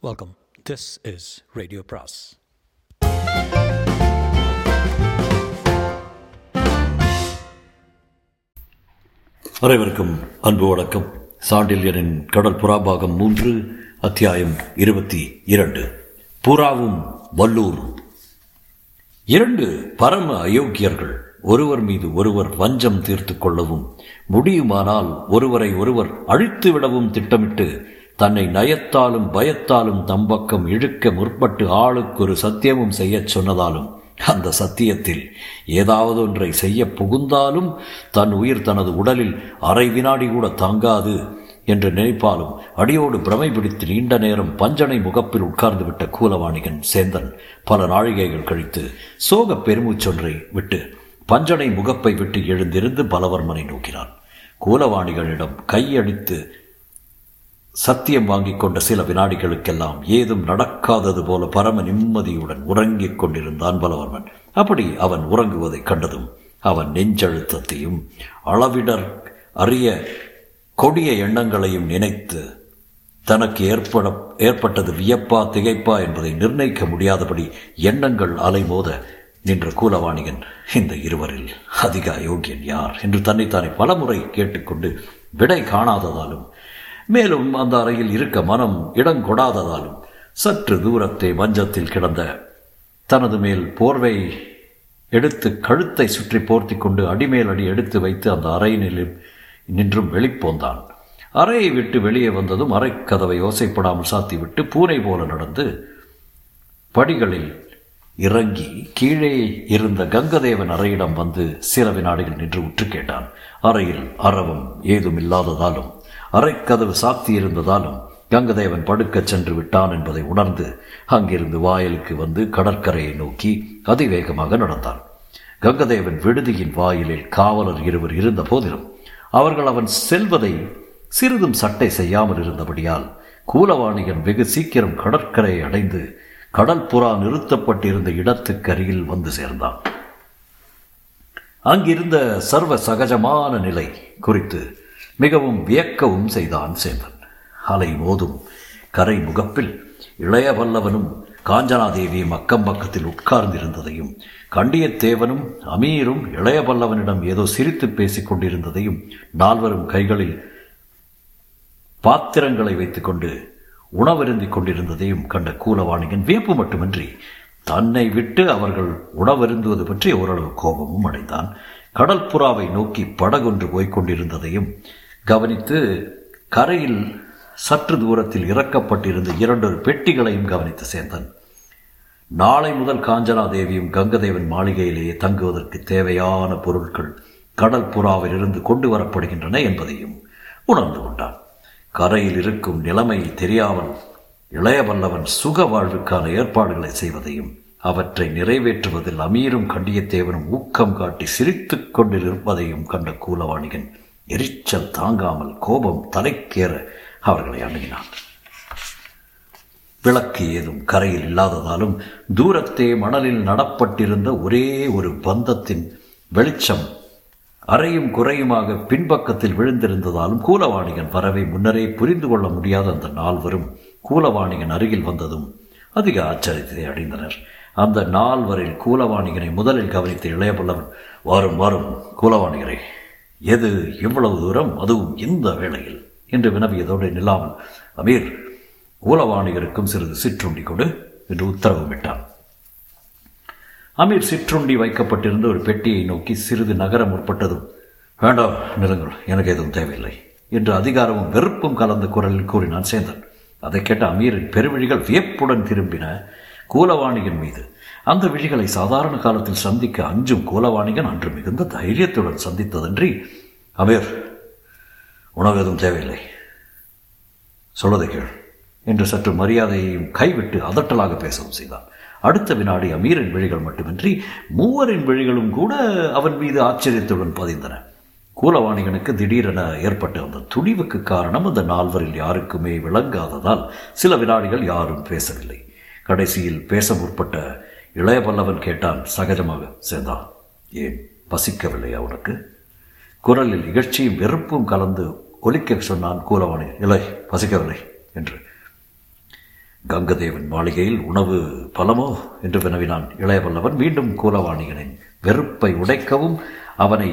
Welcome this is radio பிராஸ் அனைவருக்கும் அன்பு வணக்கம். சாண்டில்யனின் கடல் புறாபாகம் மூன்று அத்தியாயம் இருபத்தி இரண்டு. புறாவும் வல்லூர். இரண்டு பரம அயோக்கியர்கள் ஒருவர் மீது ஒருவர் வஞ்சம் தீர்த்து கொள்ளவும் முடியுமானால் ஒருவரை ஒருவர் அழித்து விடவும் திட்டமிட்டு தன்னை நயத்தாலும் பயத்தாலும் தம்பக்கம் இழுக்க முற்பட்டு ஆளுக்கு ஒரு சத்தியமும் செய்யச் சொன்னதாலும் அந்த சத்தியத்தில் ஏதாவது ஒன்றை செய்ய புகுந்தாலும் தன் உயிர் தனது உடலில் அரை வினாடி கூட தாங்காது என்று நினைப்பாலும் அடியோடு பிரமை பிடித்து நீண்ட நேரம் பஞ்சனை முகப்பில் உட்கார்ந்து விட்ட கூலவாணிகன் சேந்தன் பல நாழிகைகள் கழித்து சோக பெருமூச்சொன்றை விட்டு பஞ்சனை முகப்பை விட்டு எழுந்திருந்து பலவர்மனை நோக்கினான். கூலவாணிகளிடம் கையடித்து சத்தியம் வாங்கிக் கொண்ட சில வினாடிகளுக்கெல்லாம் ஏதும் நடக்காதது போல பரம நிம்மதியுடன் உறங்கிக் கொண்டிருந்தான் பலவர்மன். அப்படி அவன் உறங்குவதைக் கண்டதும் அவன் நெஞ்சழுத்தத்தையும் அளவிடர் அறிய கொடிய எண்ணங்களையும் நினைத்து தனக்கு ஏற்பட ஏற்பட்டது வியப்பா திகைப்பா என்பதை நிர்ணயிக்க முடியாதபடி எண்ணங்கள் அலைமோத நின்ற கூலவாணிகன் இந்த இருவரில் அதிக அயோக்கியன் யார்? என்று தன்னைத்தானே பலமுறை கேட்டுக்கொண்டு விடை காணாததாலும் மேலும் அந்த அறையில் இருக்க மனம் இடங்கொடாததாலும் சற்று தூரத்தை மஞ்சத்தில் கிடந்த தனது மேல் போர்வை எடுத்து கழுத்தை சுற்றி போர்த்தி கொண்டு அடிமேல் அடி எடுத்து வைத்து அந்த அறையினில் நின்றும் வெளிப்போந்தான். அறையை விட்டு வெளியே வந்ததும் அறைக்கதவை ஓசைப்படாமல் சாத்திவிட்டு பூனை போல நடந்து படிகளில் இறங்கி கீழே இருந்த கங்கதேவன் அறையிடம் வந்து சில வினாடிகள் நின்று உற்று கேட்டான். அறையில் அறவும் ஏதும் இல்லாததாலும் அரைக்கதவு சாத்தியிருந்ததாலும் கங்கதேவன் படுக்கச் சென்று விட்டான் என்பதை உணர்ந்து அங்கிருந்து வாயிலுக்கு வந்து கடற்கரையை நோக்கி அதிவேகமாக நடந்தான். கங்கதேவன் விடுதியின் வாயிலில் காவலர் இருவர் இருந்த போதிலும் அவர்கள் அவன் செல்வதை சிறிதும் சட்டை செய்யாமல் இருந்தபடியால் கூலவாணியன் வெகு சீக்கிரம் கடற்கரையை அடைந்து கடல் புறா நிறுத்தப்பட்டிருந்த இடத்துக்கு அருகில் வந்து சேர்ந்தான். அங்கிருந்த சர்வ சகஜமான நிலை குறித்து மிகவும் வியக்கவும் செய்தான் சேந்தன். அலை மோதும் கரை முகப்பில் இளைய பல்லவனும் காஞ்சனாதேவியும் அக்கம் பக்கத்தில் உட்கார்ந்திருந்ததையும் கண்டியத்தேவனும் அமீரும் இளைய பல்லவனிடம் ஏதோ சிரித்து பேசிக் கொண்டிருந்ததையும் நால்வரும் கைகளில் பாத்திரங்களை வைத்துக்கொண்டு உணவருந்திக் கொண்டிருந்ததையும் கண்ட கூலவாணிகன் வியப்பு மட்டுமின்றி தன்னை விட்டு அவர்கள் உணவருந்துவது பற்றி ஓரளவு கோபமும் அடைந்தான். கடற்புறாவை நோக்கி படகொன்று போய்க் கொண்டிருந்ததையும் கவனித்து கரையில் சற்று தூரத்தில் இறக்கப்பட்டிருந்த இரண்டொரு பெட்டிகளையும் கவனித்து சேர்ந்தன் நாளை முதல் காஞ்சனா தேவியும் கங்கதேவன் மாளிகையிலேயே தங்குவதற்கு தேவையான பொருட்கள் கடல் புறாவில் இருந்து கொண்டு வரப்படுகின்றன என்பதையும் உணர்ந்து கொண்டான். கரையில் இருக்கும் நிலைமை தெரியாமல் இளையவல்லவன் சுக வாழ்வுக்கான ஏற்பாடுகளை செய்வதையும் அவற்றை நிறைவேற்றுவதில் அமீரும் கண்டியத்தேவனும் ஊக்கம் காட்டி சிரித்துக் கொண்டிருப்பதையும் கண்ட கூலவாணிகன் எரிச்சல் தாங்காமல் கோபம் தலைக்கேற அவர்களை அணுகினான். விளக்கு ஏதும் கரையில் இல்லாததாலும் தூரத்தே மணலில் நடப்பட்டிருந்த ஒரே ஒரு பந்தத்தின் வெளிச்சம் அறையும் குறையுமாக பின்பக்கத்தில் விழுந்திருந்ததாலும் கூலவாணிகன் வரவை முன்னரே புரிந்து கொள்ள முடியாத அந்த நால்வரும் கூலவாணிகன் அருகில் வந்ததும் அதிக ஆச்சரியத்தை அடைந்தனர். அந்த நால்வரில் கூலவாணிகனை முதலில் கவனித்த இளையபல்லவன் வாரும் வாரும் கூலவாணிகரை எது இவ்வளவு தூரம் அதுவும் இந்த வேளையில்? என்று வினவியதோடு நில்லாமல் அமீர் ஊலவாணிகருக்கும் சிறிது சிற்றுண்டி கொடு என்று உத்தரவுமிட்டான் அமீர் சிற்றுண்டி வைக்கப்பட்டிருந்த ஒரு பெட்டியை நோக்கி சிறிது நகர முற்பட்டதும் வேண்டாம் நிலங்கள் எனக்கு எதுவும் தேவையில்லை என்று அதிகாரமும் வெறுப்பும் கலந்த குரலில் கூறினான் சேந்தன். அதை கேட்ட அமீரின் பெருவிழிகள் வியப்புடன் திரும்பின. கூலவாணியின் மீது அந்த விழிகளை சாதாரண காலத்தில் சந்திக்க அஞ்சும் கூலவாணிகன் அன்று மிகுந்த தைரியத்துடன் சந்தித்ததன்றி அமீர் உணவு எதுவும் தேவையில்லை. சொல்வதை கேள் என்று சற்று மரியாதையையும் கைவிட்டு அதட்டலாக பேசவும் செய்தான். அடுத்த வினாடி அமீரின் விழிகள் மட்டுமின்றி மூவரின் விழிகளும் கூட அவன் மீது ஆச்சரியத்துடன் பதிந்தன. கூலவாணிகனுக்கு திடீரென ஏற்பட்ட அந்த துணிவுக்கு காரணம் அந்த நால்வரில் யாருக்குமே விளங்காததால் சில வினாடிகள் யாரும் பேசவில்லை. கடைசியில் பேச முற்பட்ட இளைய பல்லவன் கேட்டான் சகஜமாக சேந்தா ஏன் பசிக்கவில்லையா உனக்கு? குரலில் இகழ்ச்சியும் வெறுப்பும் கலந்து ஒலிக்க சொன்னான் கூலவாணி இலை பசிக்கவில்லை என்று. கங்கதேவன் மாளிகையில் உணவு பலமோ என்று வினவினான் இளையவல்லவன். மீண்டும் கூலவாணிகனின் வெறுப்பை உடைக்கவும் அவனை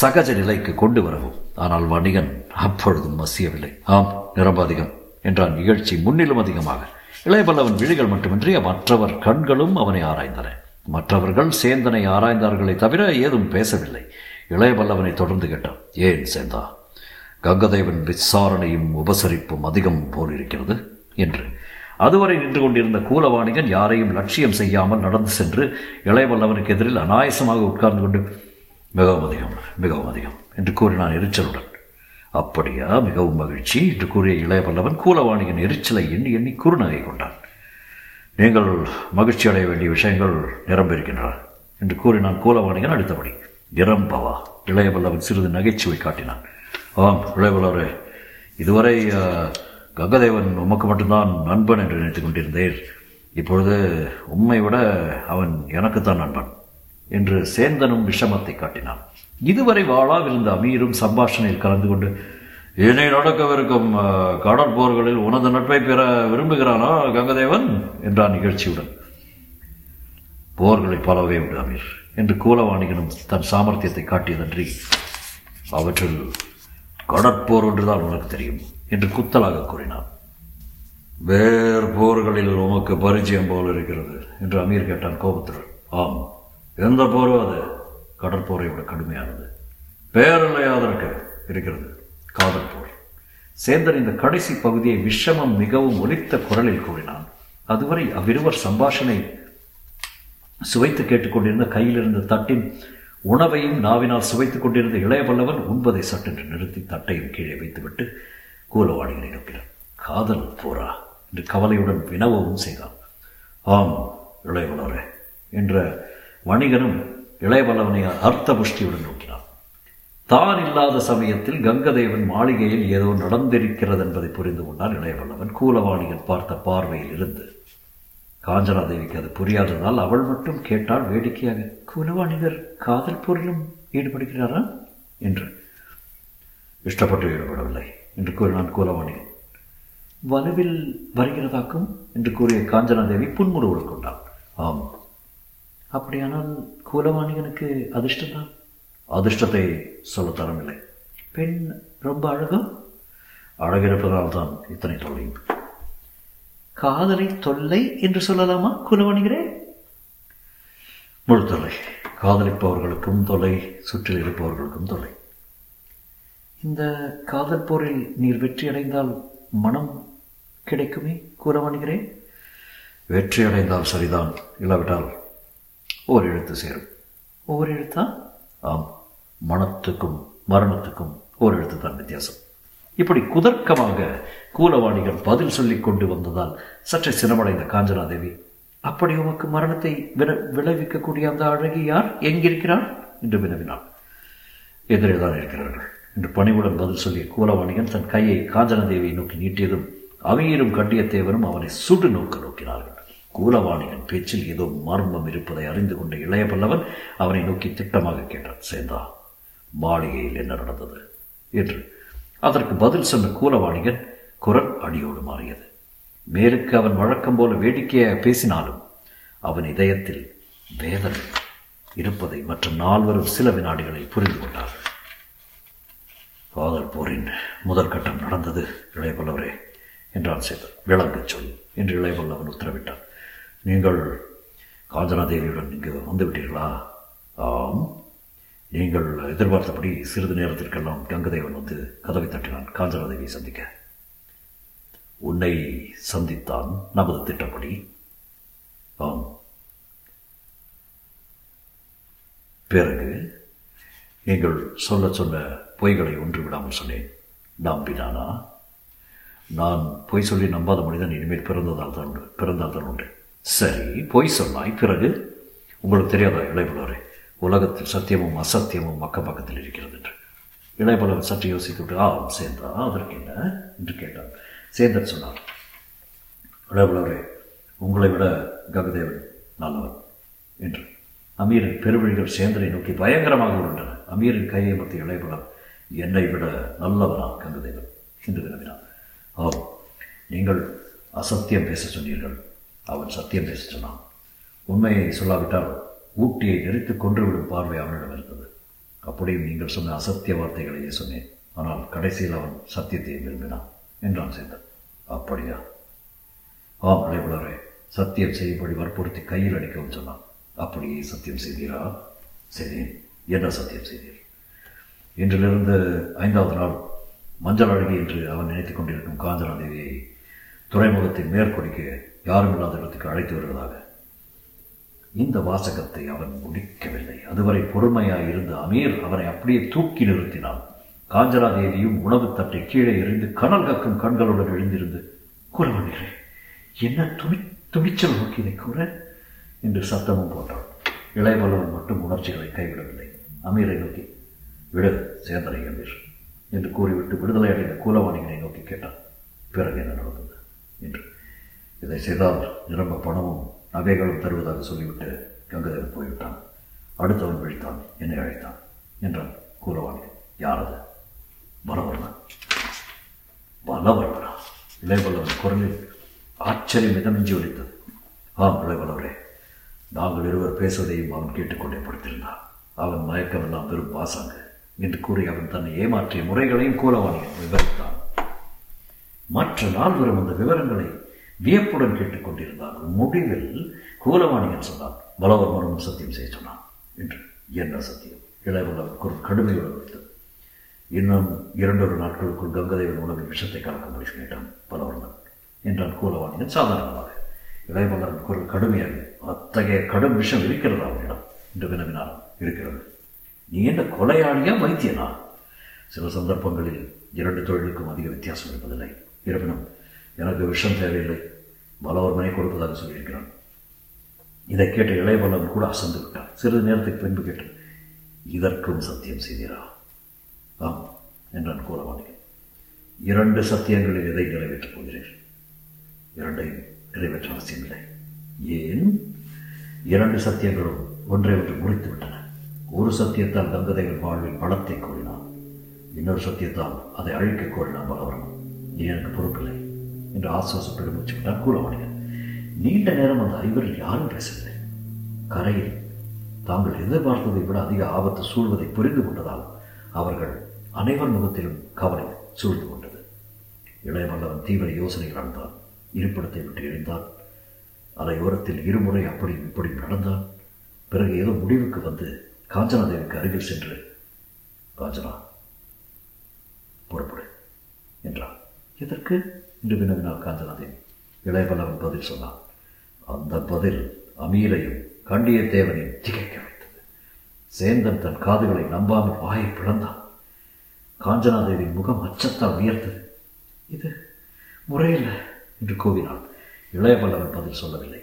சகஜ நிலைக்கு கொண்டு வரவும். ஆனால் வணிகன் அப்பொழுதும் மசியவில்லை. ஆம் நிரம்ப அதிகம் என்றான். இகழ்ச்சி முன்னிலும் அதிகமாக. இளையபல்லவன் விழிகள் மட்டுமின்றி மற்றவர் கண்களும் அவனை ஆராய்ந்தன. மற்றவர்கள் சேந்தனை ஆராய்ந்தார்களே தவிர ஏதும் பேசவில்லை. இளையபல்லவனை தொடர்ந்து கேட்டான் ஏன் சேந்தா? கங்கதேவன் விசாரணையும் உபசரிப்பும் அதிகம் போலிருக்கிறது என்று. அதுவரை நின்று கொண்டிருந்த கூலவாணிகன் யாரையும் லட்சியம் செய்யாமல் நடந்து சென்று இளையவல்லவனுக்கு எதிரில் அனாயசமாக உட்கார்ந்து கொண்டு மிகவும் அதிகம் மிகவும் அதிகம் என்று கூறினான் எரிச்சலுடன். அப்படியா? மிகவும் மகிழ்ச்சி. என்று கூறிய இளையவல்லவன் கூலவாணியின் எரிச்சலை எண்ணி எண்ணி குறுநகை கொண்டான். நீங்கள் மகிழ்ச்சி அடைய வேண்டிய விஷயங்கள் நிரம்பியிருக்கின்றன என்று கூறினான் கூலவாணிகன் அடுத்தபடி. நிரம்பவா? இளையவல்லவன் சிறிது நகைச்சுவை காட்டினான். ஆம் இளையவல்லவரே இதுவரை கங்கதேவன் உமக்கு மட்டும்தான் நண்பன் என்று நினைத்துக் கொண்டிருந்தேன். இப்பொழுது உண்மை விட அவன் எனக்குத்தான் நண்பன். என்று சேந்தனும் விஷமத்தை காட்டினான். இதுவரை வாழாவிருந்த அமீரும் சம்பாஷணையில் கலந்து கொண்டு இனி நடக்கவிருக்கும் கடற்போர்களில் உனது நட்பை பெற விரும்புகிறானா கங்கதேவன்? என்றான் நிகழ்ச்சியுடன். போர்களை பலவே உண்டு அமீர் என்று கூலவாணிகனும் தன் சாமர்த்தியத்தை காட்டியதன்றி அவற்றில் கடற்போர் ஒன்றுதான் உனக்கு தெரியும் என்று குத்தலாக கூறினான். வேறு போர்களில் உமக்கு பரிச்சயம் போல் இருக்கிறது என்று அமீர் கேட்டான் கோபத்துடன். ஆம் எந்த போரும் அது கடற்போரை விட கடுமையானது. பேரலையா அதற்கு இருக்கிறது காதல் போர். சேந்தன் இந்த கடைசி பகுதியை விஷமம் மிகவும் ஒலித்த குரலில் கூறினான். அதுவரை அவ்விருவர் சம்பாஷணை சுவைத்து கேட்டுக்கொண்டிருந்த கையில் இருந்த தட்டின் உணவையும் நாவினால் சுவைத்துக் கொண்டிருந்த இளைய பல்லவன் உண்பதை சட்டென்று நிறுத்தி தட்டையும் கீழே வைத்துவிட்டு கூலவாணிகளை நோக்கினான். காதல் போரா என்று கவலையுடன் வினவவும் செய்தான். ஆம் இளையவல்லவரே என்ற வணிகனும் இளையவல்லவனை அர்த்த புஷ்டியுடன் நோக்கினான். தான் இல்லாத சமயத்தில் கங்கதேவன் மாளிகையில் ஏதோ நடந்திருக்கிறது என்பதை புரிந்து கொண்டான் இளையவல்லவன். கூலவாணிகள் பார்த்த பார்வையில் இருந்து காஞ்சனாதேவிக்கு அது புரியாததால் அவள் மட்டும் கேட்டால் வேடிக்கையாக கூலவாணிகர் காதல் போரிலும் ஈடுபடுகிறாரா? என்று. இஷ்டப்பட்டு ஈடுபடவில்லை என்று கூறினான் கூலவாணிகன் வலுவில் வருகிறதாக்கும்? என்று கூறிய காஞ்சனாதேவி புன்முறுவல் கொண்டாள் ஆம் அப்படியானால் கூலவாணிகனுக்கு அதிர்ஷ்டம்தான்? அதிர்ஷ்டத்தை சொல்ல தரவில்லை பெண் ரொம்ப அழகா? அழகிருப்பதால் தான் இத்தனை தொல்லையும் காதலை தொல்லை என்று சொல்லலாமா குலவணிகிறே முழு தொல்லை. காதலிப்பவர்களுக்கும் தொல்லை சுற்றில் இருப்பவர்களுக்கும் தொல்லை. இந்த காதல் போரில் நீர் வெற்றி அடைந்தால் மனம் கிடைக்குமே குலவணிகிறே வெற்றி அடைந்தால் சரிதான் இல்லாவிட்டால் ஓர் எழுத்து சேரும். ஓர் எழுத்தா ஆம். மனத்துக்கும் மரணத்துக்கும் ஓர் எழுத்து தான் வித்தியாசம். இப்படி குதர்க்கமாக கூலவாணிகள் பதில் சொல்லிக் கொண்டு வந்ததால் சற்றே சிரமடைந்த காஞ்சனாதேவி அப்படி உமக்கு மரணத்தை விர விளைவிக்கக்கூடிய அந்த அழகி யார்? எங்கிருக்கிறார் என்று வினவினாள். எதிரே தான் இருக்கிறார்கள் என்று பணிவுடன் பதில் சொல்லிய கூலவாணிகன் தன் கையை காஞ்சனாதேவியை நோக்கி நீட்டியதும் அவையரும் கண்டியத்தேவனும் அவனை சுடு நோக்க நோக்கினார்கள். கூலவாணிகன் பேச்சில் ஏதோ மர்மம் இருப்பதை அறிந்து கொண்ட இளைய பல்லவன் அவனை நோக்கி திட்டமாக கேட்டான் சேந்தா மாளிகையில் என்ன நடந்தது? என்று. அதற்கு பதில் சொன்ன கூலவாணிகன் குரல் அடியோடு மாறியது. மேலுக்கு அவன் வழக்கம் போல வேடிக்கையாக பேசினாலும் அவன் இதயத்தில் வேதனை இருப்பதை மற்ற நால்வரும் சில வினாடிகளில் புரிந்து கொண்டார்கள். காதல் போரின் முதல் கட்டம் நடந்தது இளையவல்லவரே என்றான் சேதன் விளங்கச் சொல் என்று இளையவல்லவன் உத்தரவிட்டான். நீங்கள் காஞ்சனாதேவியுடன் இங்கு வந்துவிட்டீர்களா? ஆம். நீங்கள் எதிர்பார்த்தபடி சிறிது நேரத்திற்கெல்லாம் கங்கதேவன் வந்து கதவை தட்டினான் காஞ்சனாதேவியை சந்திக்க. உன்னை சந்தித்தான் நமது திட்டப்படி ஆம். பிறகு நீங்கள் சொல்ல சொன்ன பொய்களை ஒன்று விடாமல் சொன்னேன். நம்பினானா நான் பொய் சொல்லி நம்பாத மனிதன் இனிமேல் பிறந்ததால் தான் உண்டு பிறந்தால் தான் உண்டு. சரி பொய் சொன்னாய். பிறகு? உங்களுக்கு தெரியாதா இளையபுலவரே உலகத்தில் சத்தியமும் அசத்தியமும் அக்கம் பக்கத்தில் இருக்கிறது என்று. இளையபுலவர் சற்று யோசித்துவிட்டு ஆம் சேர்ந்தா அதற்கு என்ன? என்று கேட்டான். சேந்தன் சொன்னார் இளையபுலவரே உங்களை விட கங்கதேவன் நல்லவன் என்று. அமீரின் பெருவழிகள் சேந்தனை நோக்கி பயங்கரமாக உருண்டன அமீரின் கையை மத்திய இளையபுலம் என்னை விட நல்லவனா கங்கதேவன் என்று விரும்பினார் ஆம் நீங்கள் அசத்தியம் பேச சொன்னீர்கள். அவன் சத்தியம் பேச சொன்னான் உண்மையை சொல்லாவிட்டால் ஊட்டியை நெறித்து கொன்றுவிடும் பார்வை அவனிடம் இருந்தது. அப்படியும் நீங்கள் சொன்ன அசத்திய வார்த்தைகளையே சொன்னேன். ஆனால் கடைசியில் அவன் சத்தியத்தை விரும்பினான் என்றான் சேந்தன். அப்படியா? ஆம் இளைவலரே சத்தியம் செய்யும்படி வற்புறுத்தி கையில் அடிக்கவும் சொன்னான். அப்படியே சத்தியம் செய்தீரா? செய்தேன். என்ன சத்தியம் செய்தீர்? இன்றிலிருந்து ஐந்தாவது நாள் மஞ்சள் அழகி என்று அவன் நினைத்துக் கொண்டிருக்கும் காஞ்சனா தேவியை துறைமுகத்தின் மேற்கொடிக்கு யாரும் இல்லாத இடத்துக்கு அழைத்து வருவதாக. இந்த வாசகத்தை அவன் முடிக்கவில்லை. அதுவரை பொறுமையாய் இருந்த அமீர் அவனை அப்படியே தூக்கி நிறுத்தினான். காஞ்சனா தேவியும் உணவு தட்டை கீழே எறிந்து கனல் கக்கும் கண்களுடன் எழுந்திருந்து கூறவனீரே என்ன துணி துணிச்சல் நோக்கி இதை கூற? என்று சத்தமும் போட்டான். இளையவல்லவன் மட்டும் உணர்ச்சிகளை கைவிடவில்லை. அமீரை நோக்கி விடு சேந்தனை அமீர் என்று கூறிவிட்டு விடுதலை அடைந்த கூலவாணிகளை நோக்கி கேட்டான். பிறகு என்ன நடந்தது? என்று இதை செய்தால் நிரம்ப பணமும் நகைகளும் தருவதாக சொல்லிவிட்டு கங்கதேவன் போய்விட்டான். அடுத்தவன் விழித்தான் என்னை அழைத்தான் என்றான் கூலவாணி யாரது? பலவர்மன் பலவர்மனா இளையவல்லவன் குரலில் ஆச்சரியம் மிதமிஞ்சி ஒலித்தது. ஆம் இளையவல்லவரே நாங்கள் இருவர் பேசுவதையும் அவன் கேட்டுக்கொண்டே படுத்திருந்தான் அவன் மயக்கமெல்லாம் வெறும் பாசாங்க என்று கூறி அவன் தன்னை ஏமாற்றிய முறைகளையும் கூலவாணியன் விவரித்தான். மற்ற நால்வரும் அந்த விவரங்களை வியப்புடன் கேட்டுக்கொண்டிருந்தான் முடிவில் கூலவாணியன் சொன்னான் பலவர்மனும் சத்தியம் செய்ய சொன்னான் என்று. என்ன சத்தியம்? இளையவல்லவன் குரல் கடுமையுடன் வைத்தது இன்னும் இரண்டொரு நாட்களுக்குள் கங்கதேவன் உணவில் விஷத்தை கலக்கும்படி சொல்லிட்டான் பலவர்மன் என்றான் கூலவாணியன் சாதாரணமாக. இளையவல்லவன் குரல் கடுமையாக அத்தகைய கடும் விஷம் இருக்கிறதா அவனிடம் என்று வினவினான் இருக்கிறது. நீ என்ன கொலையாளியா வைத்தியனா? சில சந்தர்ப்பங்களில் இரண்டு தொழிலுக்கும் அதிக வித்தியாசம் இருப்பதில்லை. இருப்பினும் எனக்கு விஷம் தேவையில்லை. பலவர்மனை கொடுப்பதாக சொல்லியிருக்கிறான். இதை கேட்ட இளையவல்லவன் கூட அசந்து விட்டான் சிறிது நேரத்துக்கு பின்பு கேட்டான். இதற்கும் சத்தியம் செய்தீரா? ஆம் என்றான் கூலவாணி இரண்டு சத்தியங்களில் எதை நிறைவேற்றப் போகிறேன் இரண்டையும் நிறைவேற்ற அவசியமில்லை. ஏன்? இரண்டு சத்தியங்களும் ஒன்றை ஒன்று முறித்து விட்டன ஒரு சத்தியத்தால் கங்கதைகள் வாழ்வில் பலத்தை கோரினான். இன்னொரு சத்தியத்தால் அதை அழிக்க கோரினான் பலவரம். நீ எனக்கு பொறுப்பில்லை? என்று ஆசுவாசப்பட்டு மூச்சு விட்டான் நீண்ட நேரம் அந்த ஐவரில் யாரும் பேசவில்லை. கரையில் தாங்கள் எதிர்பார்த்ததை விட அதிக ஆபத்து சூழ்வதை புரிந்து கொண்டதால் அவர்கள் அனைவர் முகத்திலும் கவலை சூழ்ந்து கொண்டது. இளையவல்லவன் தீவிர யோசனை நடந்தான் இருப்பிடத்தை விட்டு எழுந்தான். அலையோரத்தில் இருமுறை அப்படியும் இப்படியும் நடந்தான். பிறகு ஏதோ முடிவுக்கு வந்து காஞ்சனாதேவிக்கு அருகில் சென்று காஞ்சனா புறப்படு என்றான். எதற்கு? என்று வினவினார் காஞ்சனாதேவி இளையவல்லவன் பதில் சொன்னான் அந்த பதில் அமீரையும் கண்டியத்தேவனையும் திகைக்க வைத்தது. சேந்தன் தன் காதுகளை நம்பாமல் வாயை பிளந்தான். காஞ்சனாதேவியின் முகம் அச்சத்தால் உயர்த்தது இது முறையில்லை என்று கூவினான் இளையவல்லவன் பதில் சொல்லவில்லை.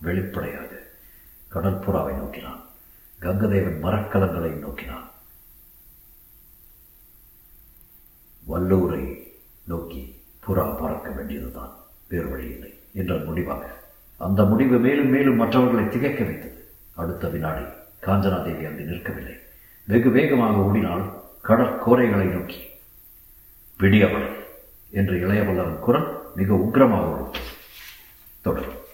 வெளிப்படையாக கடற்புறாவை நோக்கினான். கங்கதேவன் மரக்கலங்களை நோக்கினான். வல்லூரை புறா பறக்க வேண்டியதுதான். வேறு வழியில்லை என்ற முடிவாக. அந்த முடிவு மேலும் மேலும் மற்றவர்களை திகைக்க வைத்தது. அடுத்த வினாடி காஞ்சனாதேவி அங்கு நிற்கவில்லை. வெகு வேகமாக ஓடினால் கடற்கோரைகளை நோக்கி. விடியவளை என்று இளையவல்லவன் குரல் மிக உக்கிரமாக தொடரும்.